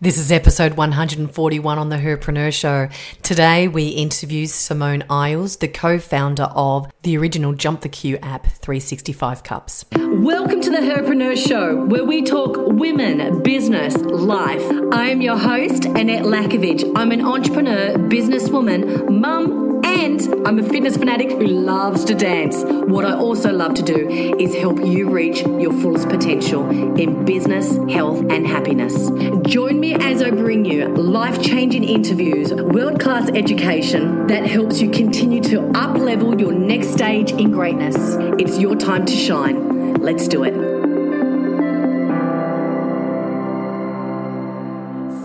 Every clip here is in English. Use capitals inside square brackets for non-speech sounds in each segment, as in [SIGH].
This is episode 141 on the Herpreneur Show. Today we interview Simone Eyles, the co-founder of the original Jump the Queue app 365 Cups. Welcome to the Herpreneur Show, where we talk women, business, life. I am your host, Annette Lackovic. I'm an entrepreneur, businesswoman, mum, and I'm a fitness fanatic who loves to dance. What I also love to do is help you reach your fullest potential in business, health, and happiness. Join me as I bring you life changing interviews, world class education that helps you continue to up level your next stage in greatness. It's your time to shine. Let's do it.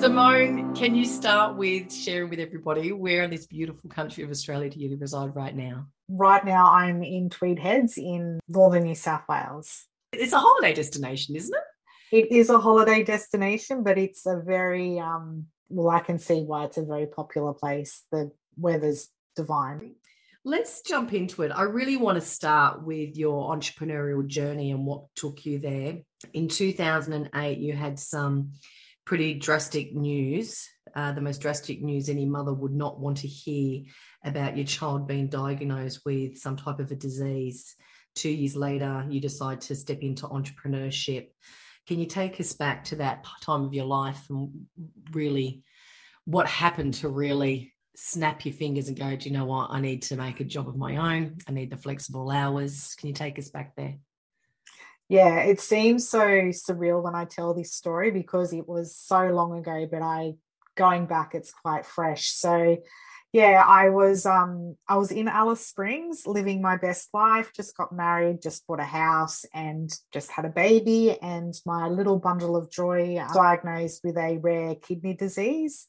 Simone, can you start with sharing with everybody where in this beautiful country of Australia do you reside right now? Right now, I'm in Tweed Heads in northern New South Wales. It's a holiday destination, isn't it? It is a holiday destination, but it's a very, um, well, I can see why it's a very popular place. The weather's divine. Let's jump into it. I really want to start with your entrepreneurial journey and what took you there. In 2008, you had some pretty drastic news, uh, the most drastic news any mother would not want to hear about your child being diagnosed with some type of a disease. Two years later, you decide to step into entrepreneurship. Can you take us back to that time of your life and really what happened to really snap your fingers and go, do you know what? I need to make a job of my own. I need the flexible hours. Can you take us back there? Yeah, it seems so surreal when I tell this story because it was so long ago, but I going back, it's quite fresh. So yeah, I was um I was in Alice Springs living my best life, just got married, just bought a house and just had a baby and my little bundle of joy diagnosed with a rare kidney disease.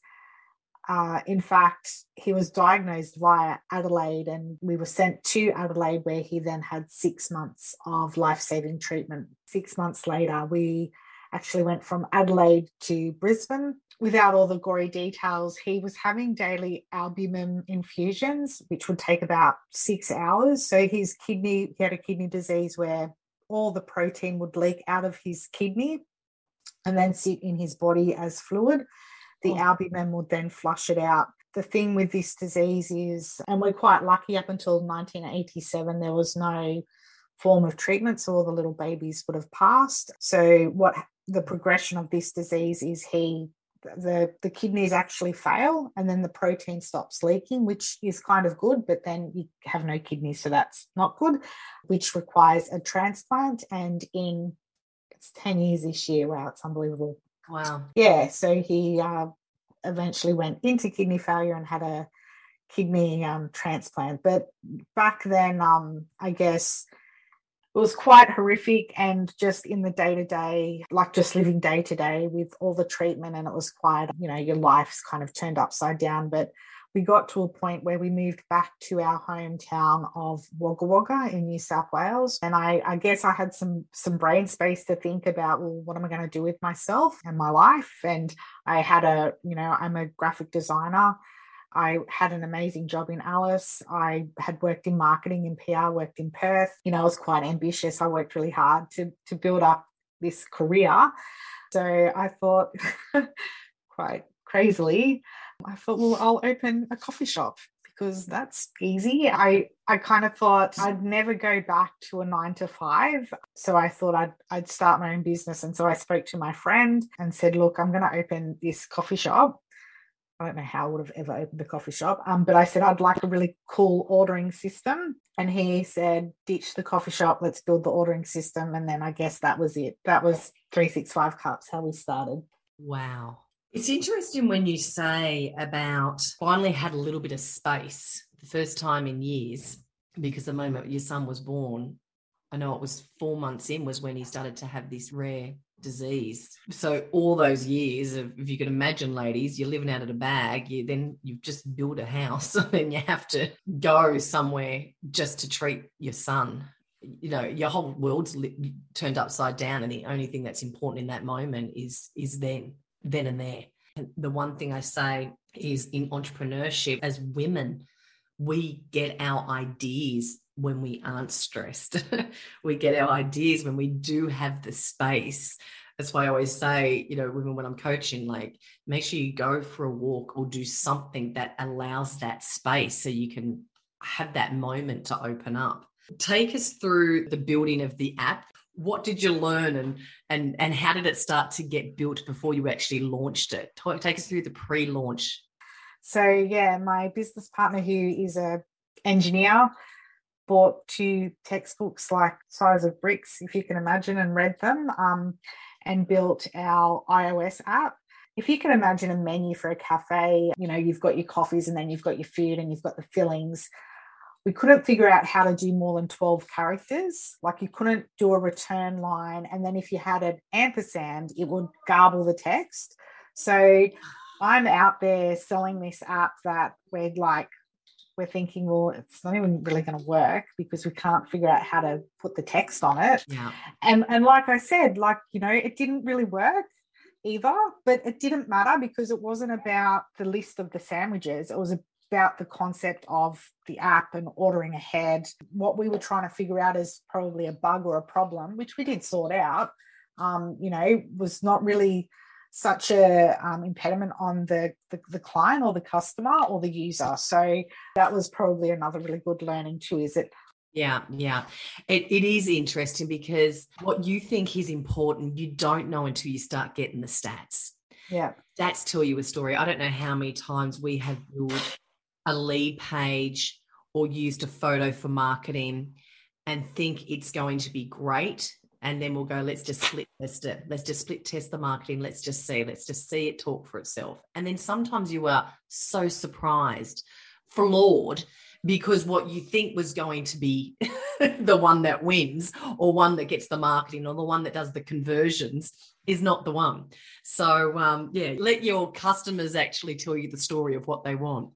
Uh, in fact, he was diagnosed via Adelaide, and we were sent to Adelaide, where he then had six months of life saving treatment. Six months later, we actually went from Adelaide to Brisbane. Without all the gory details, he was having daily albumin infusions, which would take about six hours. So his kidney, he had a kidney disease where all the protein would leak out of his kidney and then sit in his body as fluid the oh. albumin would then flush it out. The thing with this disease is, and we're quite lucky up until 1987, there was no form of treatment, so all the little babies would have passed. So, what the progression of this disease is he the the kidneys actually fail and then the protein stops leaking which is kind of good but then you have no kidneys so that's not good which requires a transplant and in it's 10 years this year wow it's unbelievable Wow. Yeah. So he uh, eventually went into kidney failure and had a kidney um, transplant. But back then, um, I guess it was quite horrific and just in the day to day, like just living day to day with all the treatment. And it was quite, you know, your life's kind of turned upside down. But we got to a point where we moved back to our hometown of Wagga Wagga in New South Wales. And I, I guess I had some some brain space to think about, well, what am I going to do with myself and my life? And I had a, you know, I'm a graphic designer. I had an amazing job in Alice. I had worked in marketing in PR, worked in Perth. You know, I was quite ambitious. I worked really hard to to build up this career. So I thought [LAUGHS] quite crazily, I thought, well, I'll open a coffee shop because that's easy. I I kind of thought I'd never go back to a nine to five. So I thought I'd I'd start my own business. And so I spoke to my friend and said, look, I'm gonna open this coffee shop. I don't know how I would have ever opened a coffee shop. Um, but I said I'd like a really cool ordering system. And he said, ditch the coffee shop, let's build the ordering system. And then I guess that was it. That was 365 cups, how we started. Wow. It's interesting when you say about finally had a little bit of space the first time in years, because the moment your son was born, I know it was four months in was when he started to have this rare disease. So all those years of, if you can imagine, ladies, you're living out of a bag, you then you've just built a house [LAUGHS] and you have to go somewhere just to treat your son. You know, your whole world's turned upside down, and the only thing that's important in that moment is is then then and there. And the one thing I say is in entrepreneurship, as women, we get our ideas when we aren't stressed. [LAUGHS] we get our ideas when we do have the space. that's why I always say, you know, women when I'm coaching, like make sure you go for a walk or do something that allows that space so you can have that moment to open up. Take us through the building of the app. What did you learn and and and how did it start to get built before you actually launched it? Take us through the pre-launch. So yeah, my business partner who is a engineer bought two textbooks like size of bricks, if you can imagine, and read them, um, and built our iOS app. If you can imagine a menu for a cafe, you know, you've got your coffees and then you've got your food and you've got the fillings we couldn't figure out how to do more than 12 characters. Like you couldn't do a return line. And then if you had an ampersand, it would garble the text. So I'm out there selling this app that we're like, we're thinking, well, it's not even really going to work because we can't figure out how to put the text on it. Yeah. And and like I said, like, you know, it didn't really work either, but it didn't matter because it wasn't about the list of the sandwiches. It was about the concept of the app and ordering ahead. What we were trying to figure out is probably a bug or a problem, which we did sort out. Um, you know, was not really such a um, impediment on the, the, the client or the customer or the user. So that was probably another really good learning too. Is it yeah, yeah. It, it is interesting because what you think is important, you don't know until you start getting the stats. Yeah. That's tell you a story. I don't know how many times we have built a lead page or used a photo for marketing and think it's going to be great. And then we'll go let's just split test it. Let's just split test the marketing. Let's just see. Let's just see it talk for itself. And then sometimes you are so surprised flawed because what you think was going to be [LAUGHS] the one that wins or one that gets the marketing or the one that does the conversions is not the one. So um, yeah let your customers actually tell you the story of what they want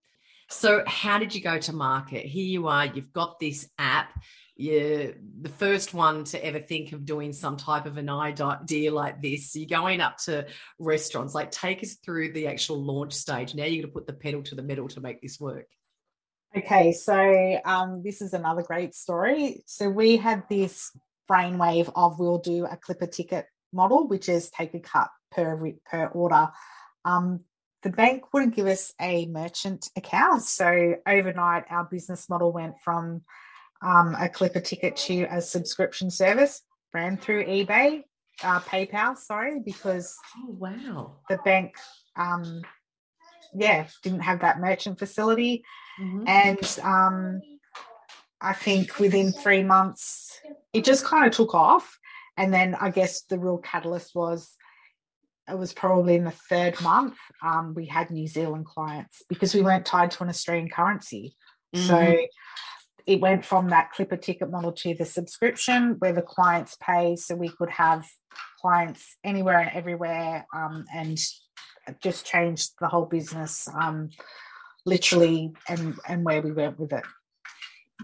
so, how did you go to market? Here you are, you've got this app. You're the first one to ever think of doing some type of an idea like this. You're going up to restaurants. Like, take us through the actual launch stage. Now you're going to put the pedal to the metal to make this work. Okay, so um, this is another great story. So we had this brainwave of we'll do a clipper ticket model, which is take a cut per per order. Um, the bank wouldn't give us a merchant account. So overnight, our business model went from um, a clipper ticket to a subscription service, ran through eBay, uh, PayPal, sorry, because oh wow, the bank, um, yeah, didn't have that merchant facility, mm-hmm. and um, I think within three months, it just kind of took off. And then I guess the real catalyst was it was probably in the third month, um, we had New Zealand clients because we weren't tied to an Australian currency. Mm-hmm. So it went from that clipper ticket model to the subscription where the clients pay so we could have clients anywhere and everywhere um, and just changed the whole business um, literally and, and where we went with it.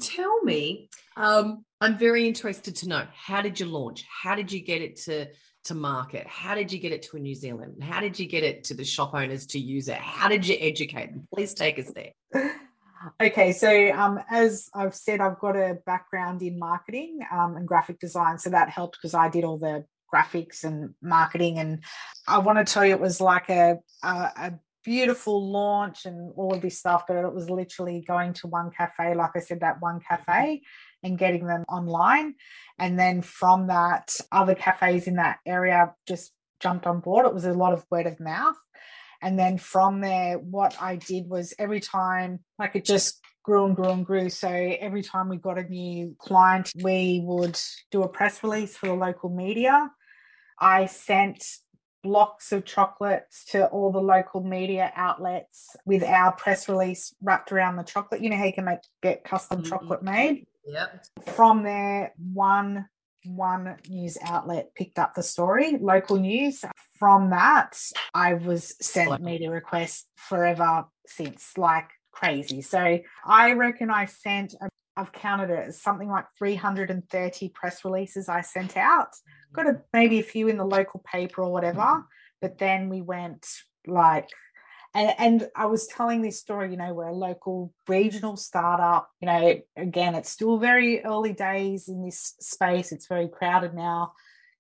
Tell me, um, I'm very interested to know how did you launch? How did you get it to to market? How did you get it to New Zealand? How did you get it to the shop owners to use it? How did you educate them? Please take us there. [LAUGHS] Okay, so um, as I've said, I've got a background in marketing um, and graphic design, so that helped because I did all the graphics and marketing. And I want to tell you, it was like a, a, a beautiful launch and all of this stuff, but it was literally going to one cafe, like I said, that one cafe, and getting them online. And then from that, other cafes in that area just jumped on board. It was a lot of word of mouth. And then from there, what I did was every time, like it just grew and grew and grew. So every time we got a new client, we would do a press release for the local media. I sent blocks of chocolates to all the local media outlets with our press release wrapped around the chocolate. You know how you can make get custom mm-hmm. chocolate made. Yep. From there, one one news outlet picked up the story, local news. From that, I was sent media requests forever since, like crazy. So I reckon I sent, I've counted it as something like 330 press releases I sent out. Got a, maybe a few in the local paper or whatever. Mm. But then we went like and, and I was telling this story, you know, we're a local regional startup. You know, again, it's still very early days in this space. It's very crowded now.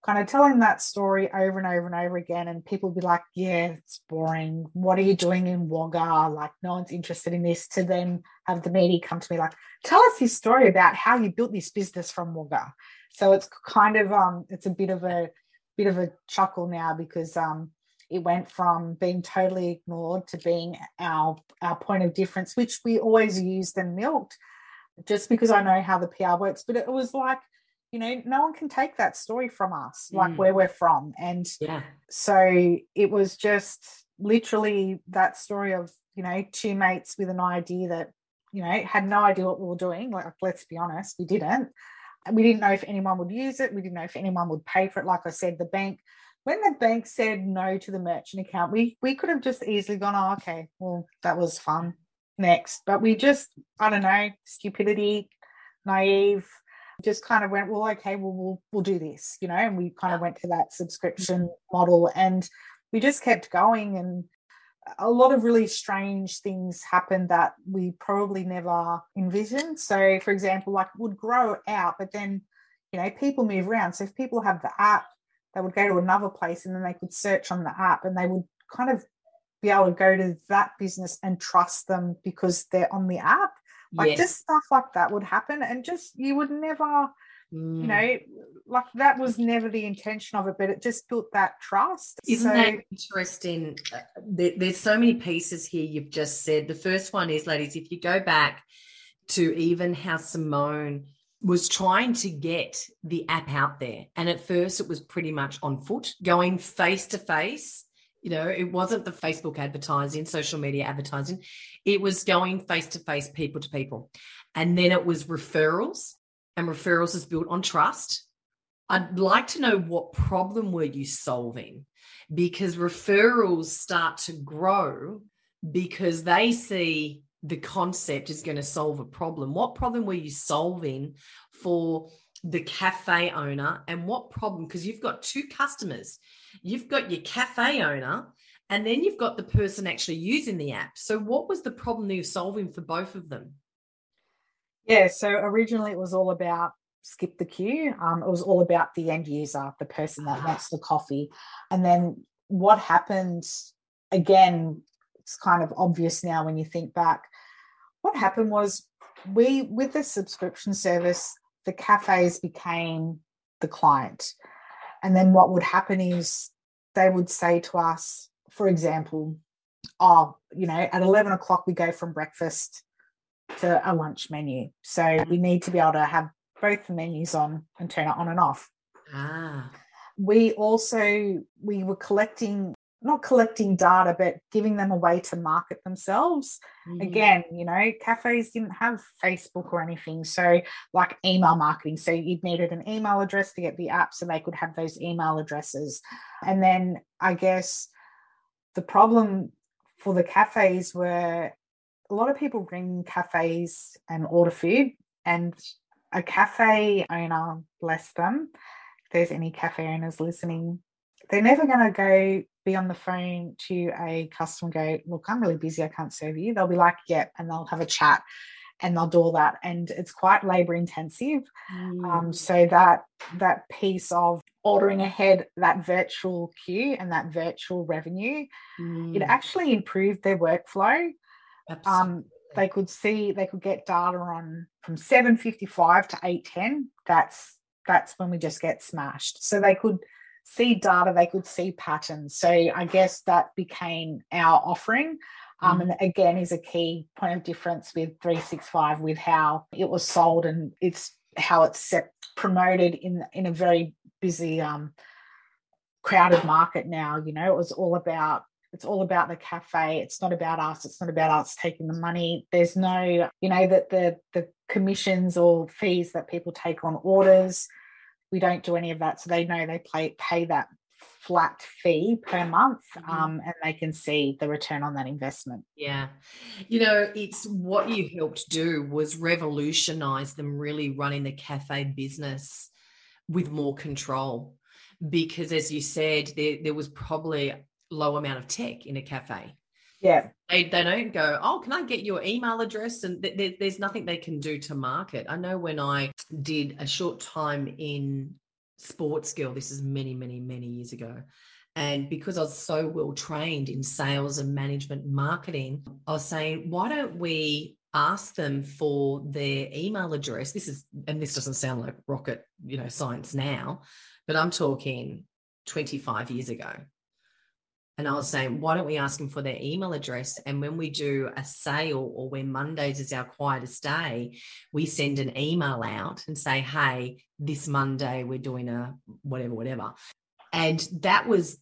kind of telling that story over and over and over again. And people be like, yeah, it's boring. What are you doing in Wagga? Like, no one's interested in this. To then have the media come to me like, tell us this story about how you built this business from Wagga. So it's kind of um, it's a bit of a bit of a chuckle now because um, it went from being totally ignored to being our our point of difference, which we always used and milked, just because I know how the PR works. But it was like, you know, no one can take that story from us, like Mm. where we're from. And Yeah. so it was just literally that story of, you know, two mates with an idea that, you know, had no idea what we were doing. Like, let's be honest, we didn't. We didn't know if anyone would use it. We didn't know if anyone would pay for it. Like I said, the bank, when the bank said no to the merchant account, we we could have just easily gone, oh, okay, well, that was fun. Next. But we just, I don't know, stupidity, naive, just kind of went, well, okay, well, we'll we'll do this, you know, and we kind of went to that subscription model and we just kept going and a lot of really strange things happened that we probably never envisioned. So, for example, like would grow out, but then, you know, people move around. So, if people have the app, they would go to another place and then they could search on the app and they would kind of be able to go to that business and trust them because they're on the app. Like Yes. just stuff like that would happen. And just you would never, Mm. you know, like that was never the intention of it, but it just built that trust. Isn't so, that interesting? Uh, There, there's so many pieces here you've just said. The first one is, ladies, if you go back to even how Simone was trying to get the app out there, and at first it was pretty much on foot, going face to face. You know, it wasn't the Facebook advertising, social media advertising. It was going face to face, people to people. And then it was referrals, and referrals is built on trust. I'd like to know what problem were you solving because referrals start to grow because they see the concept is going to solve a problem. What problem were you solving for the cafe owner and what problem because you've got two customers. You've got your cafe owner and then you've got the person actually using the app. So what was the problem that you're solving for both of them? Yeah, so originally it was all about skip the queue. Um, it was all about the end user, the person that wants the coffee. And then what happened again, it's kind of obvious now when you think back. What happened was we, with the subscription service, the cafes became the client. And then what would happen is they would say to us, for example, oh, you know, at 11 o'clock we go from breakfast to a lunch menu. So we need to be able to have both the menus on and turn it on and off. Ah, We also we were collecting not collecting data but giving them a way to market themselves. mhm. Again, you know, cafes didn't have Facebook or anything. So like email marketing. So you needed an email address to get the app so they could have those email addresses. And then I guess the problem for the cafes were a lot of people ring cafes and order food and a cafe owner bless them if there's any cafe owners listening they're never going to go be on the phone to a customer and go look i'm really busy i can't serve you. They'll be like yep and they'll have a chat and they'll do all that and it's quite labor intensive. Mm. um, so that that piece of ordering ahead that virtual queue and that virtual revenue it Mm. actually improved their workflow. Um, they could see they could get data on from 755 to 810 that's that's when we just get smashed. So they could see data they could see patterns. So i guess that became our offering um, and again is a key point of difference with 365 with how it was sold and it's how it's set, promoted in in a very busy um, crowded market now you know? It was all about it's all about the cafe. It's not about us. It's not about us taking the money. There's no you know that the the commissions or fees that people take on orders we don't do any of that so they know they pay pay that flat fee per month Mhm. um, and they can see the return on that investment Yeah. You know, it's what you helped do was revolutionize them really running the cafe business with more control. Because as you said, there, there was probably low amount of tech in a cafe. Yeah They, they don't go, oh, can I get your email address? And th- there- there's nothing they can do to market. I know when I did a short time in Sportsgirl. This is many, many, many years ago. And because I was so well trained in sales and management marketing, I was saying, why don't we ask them for their email address? This is, and this doesn't sound like rocket, you know, science now, but I'm talking 25 years ago. And I was saying, why don't we ask them for their email address? And when we do a sale or when Mondays is our quietest day, we send an email out and say, hey, this Monday we're doing a whatever, whatever. And that was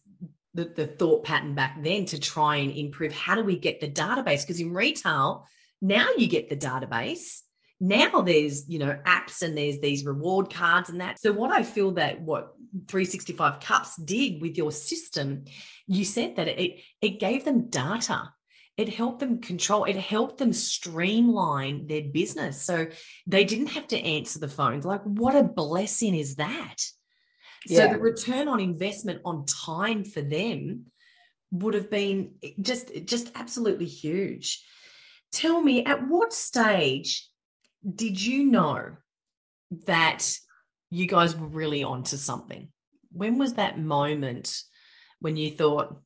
the, the thought pattern back then to try and improve how do we get the database? Because in retail, now you get the database. Now there's, you know, apps and there's these reward cards and that. So what I feel that what 365 cups did with your system, you said that it it gave them data. It helped them control, it helped them streamline their business. So they didn't have to answer the phones. Like, what a blessing is that? So the return on investment on time for them would have been just just absolutely huge. Tell me, at what stage did you know that you guys were really onto something? When was that moment when you thought,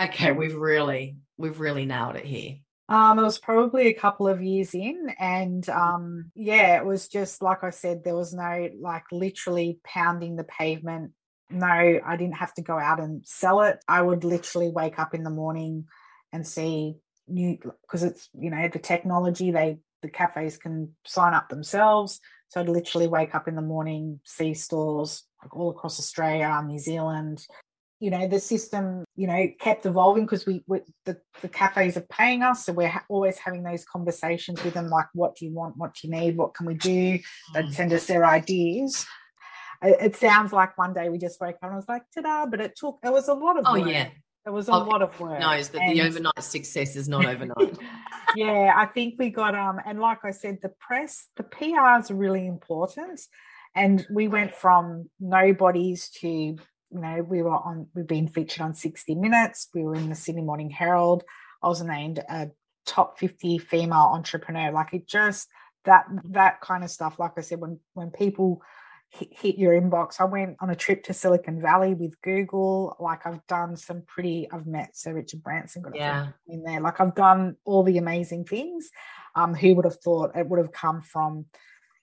okay, we've really, we've really nailed it here? Um, it was probably a couple of years in, and um, yeah, it was just like I said, there was no like literally pounding the pavement. No, I didn't have to go out and sell it. I would literally wake up in the morning and see new because it's you know the technology they the cafes can sign up themselves. So I'd literally wake up in the morning, see stores like all across Australia, New Zealand, you know the system you know kept evolving because we, we, the, the cafes are paying us. So we're ha- always having those conversations with them like what do you want? What do you need? What can we do? They'd mm. send us their ideas. It, it sounds like one day we just woke up and I was like ta-da but it took it was a lot of oh work. yeah it was a okay. lot of work knows that and, the overnight success is not overnight [LAUGHS] yeah i think we got um and like i said the press the pr is really important and we went from nobodies to you know, we were on, we've been featured on 60 Minutes. We were in the Sydney Morning Herald. I was named a top 50 female entrepreneur. Like it just that that kind of stuff. Like I said, when when people hit, your inbox, I went on a trip to Silicon Valley with Google. Like I've done some pretty. I've met Sir Richard Branson. Got yeah. in there. Like I've done all the amazing things. Um, who would have thought it would have come from,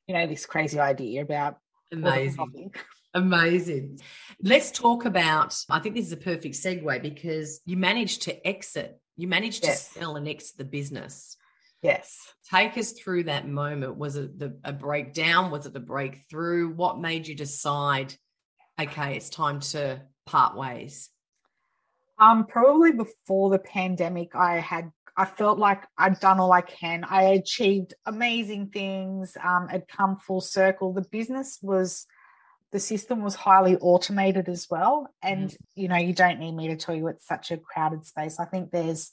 you know, this crazy idea about amazing. Amazing. Let's talk about. I think this is a perfect segue because you managed to exit, you managed yes. to sell and exit the business. Yes. Take us through that moment. Was it the, a breakdown? Was it a breakthrough? What made you decide, okay, it's time to part ways? Um, probably before the pandemic, I had I felt like I'd done all I can. I achieved amazing things. Um, had come full circle. The business was the system was highly automated as well. And, mm. you know, you don't need me to tell you it's such a crowded space. I think there's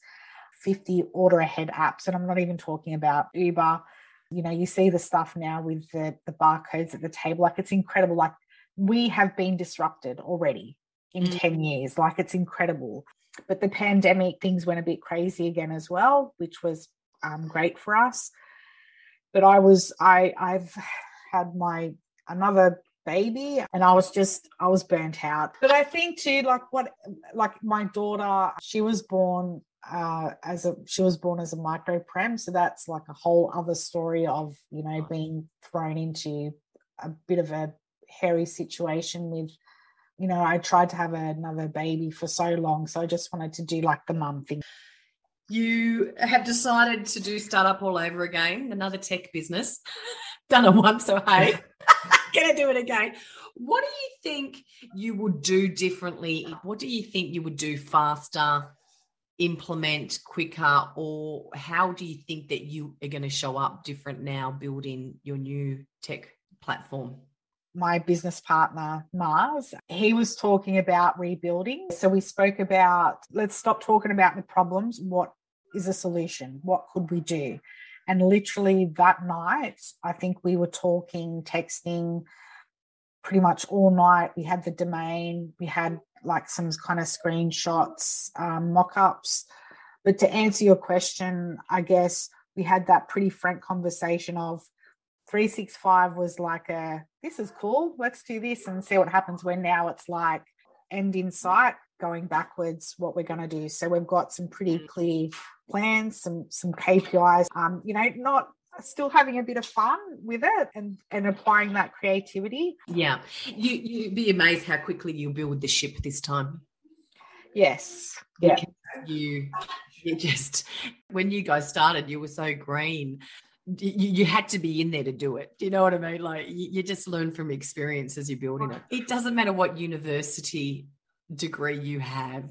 50 order ahead apps, and I'm not even talking about Uber. You know, you see the stuff now with the, the barcodes at the table. Like it's incredible. Like we have been disrupted already in mm. 10 years. Like it's incredible. But the pandemic, things went a bit crazy again as well, which was um, great for us. But I was, I, I've had my another baby and I was just I was burnt out. But I think too like what like my daughter she was born uh as a she was born as a micro prem so that's like a whole other story of you know being thrown into a bit of a hairy situation with you know I tried to have another baby for so long so I just wanted to do like the mum thing you have decided to do startup all over again another tech business [LAUGHS] done it once so hey [LAUGHS] gonna do it again. What do you think you would do differently? What do you think you would do faster, implement quicker, or how do you think that you are going to show up different now building your new tech platform? my business partner, Mars, he was talking about rebuilding. So we spoke about let's stop talking about the problems. What is a solution? What could we do? And literally that night, I think we were talking, texting pretty much all night. We had the domain, we had like some kind of screenshots, um, mock ups. But to answer your question, I guess we had that pretty frank conversation of 365 was like a this is cool let's do this and see what happens when now it's like end in sight going backwards what we're going to do so we've got some pretty clear plans some some kpis um you know not still having a bit of fun with it and and applying that creativity Yeah. You you'd be amazed how quickly you build the ship this time. yes yeah You you just when you guys started, you were so green. You, you had to be in there to do it. Do you know what I mean? Like you, you just learn from experience as you're building it. It doesn't matter what university degree you have,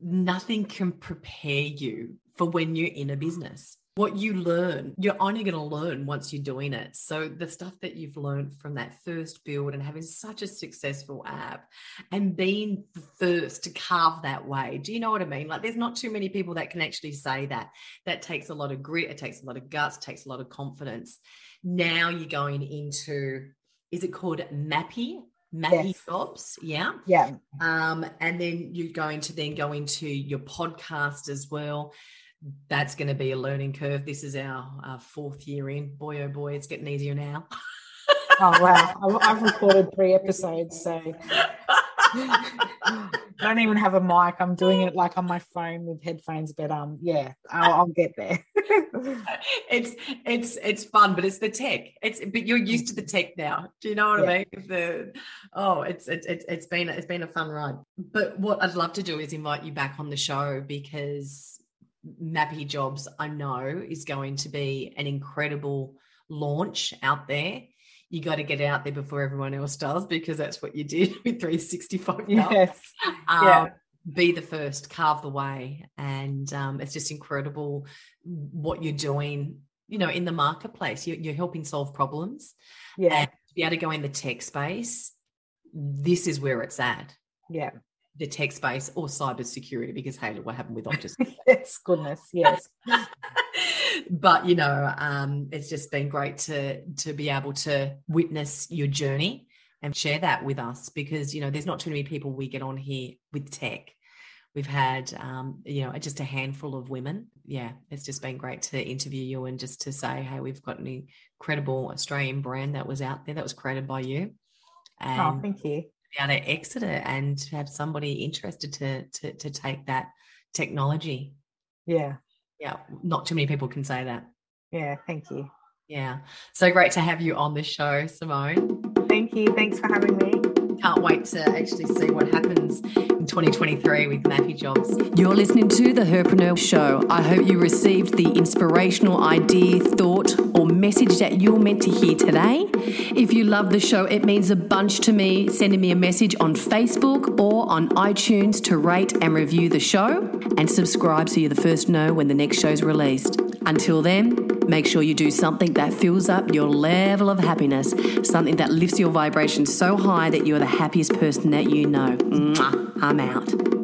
nothing can prepare you for when you're in a business. What you learn, you're only going to learn once you're doing it. So, the stuff that you've learned from that first build and having such a successful app and being the first to carve that way, do you know what I mean? Like, there's not too many people that can actually say that. That takes a lot of grit, it takes a lot of guts, it takes a lot of confidence. Now you're going into, is it called Mappy? Mappy Yes. jobs, yeah. yeah Um, and then you're going to then go into your podcast as well. That's going to be a learning curve. This is our, our fourth year in. Boy, oh boy, it's getting easier now. [LAUGHS] oh wow I've- i've recorded three episodes so I [LAUGHS] don't even have a mic. I'm doing it like on my phone with headphones, but um, yeah, I'll, I'll get there. [LAUGHS] it's it's it's fun, but it's the tech. It's but you're used to the tech now. Do you know what Yeah. I mean? The oh, it's it's it's it's been it's been a fun ride. But what I'd love to do is invite you back on the show because Mappy Jobs, I know, is going to be an incredible launch out there. You got to get out there before everyone else does because that's what you did [LAUGHS] with 365. Now. yes, Um, Yeah. Be the first, carve the way. And um, it's just incredible what you're doing, you know, in the marketplace. You're, you're helping solve problems yeah, and to be able to go in the tech space. This is where it's at yeah, the tech space or cybersecurity because hey, look what happened with Optus. [LAUGHS] yes, goodness, yes, [LAUGHS] but you know, um, it's just been great to to be able to witness your journey and share that with us because you know there's not too many people we get on here with tech. We've had um, you know just a handful of women. Yeah, it's just been great to interview you and just to say, hey, we've got an incredible Australian brand that was out there that was created by you. And oh, thank you. Be able to exit it and to have somebody interested to to to take that technology. Yeah, Yeah, not too many people can say that. yeah, thank you, Yeah. So great to have you on the show, Simone. thank you. Thanks for having me. Can't wait to actually see what happens in 2023 with Mappy Jobs. You're listening to The Herpreneur Show. I hope you received the inspirational idea, thought, or message that you're meant to hear today. If you love the show, it means a bunch to me sending me a message on Facebook or on iTunes to rate and review the show and subscribe so you're the first to know when the next show's released. Until then, make sure you do something that fills up your level of happiness, something that lifts your vibration so high that you're the happiest person that you know. Mwah. I'm out.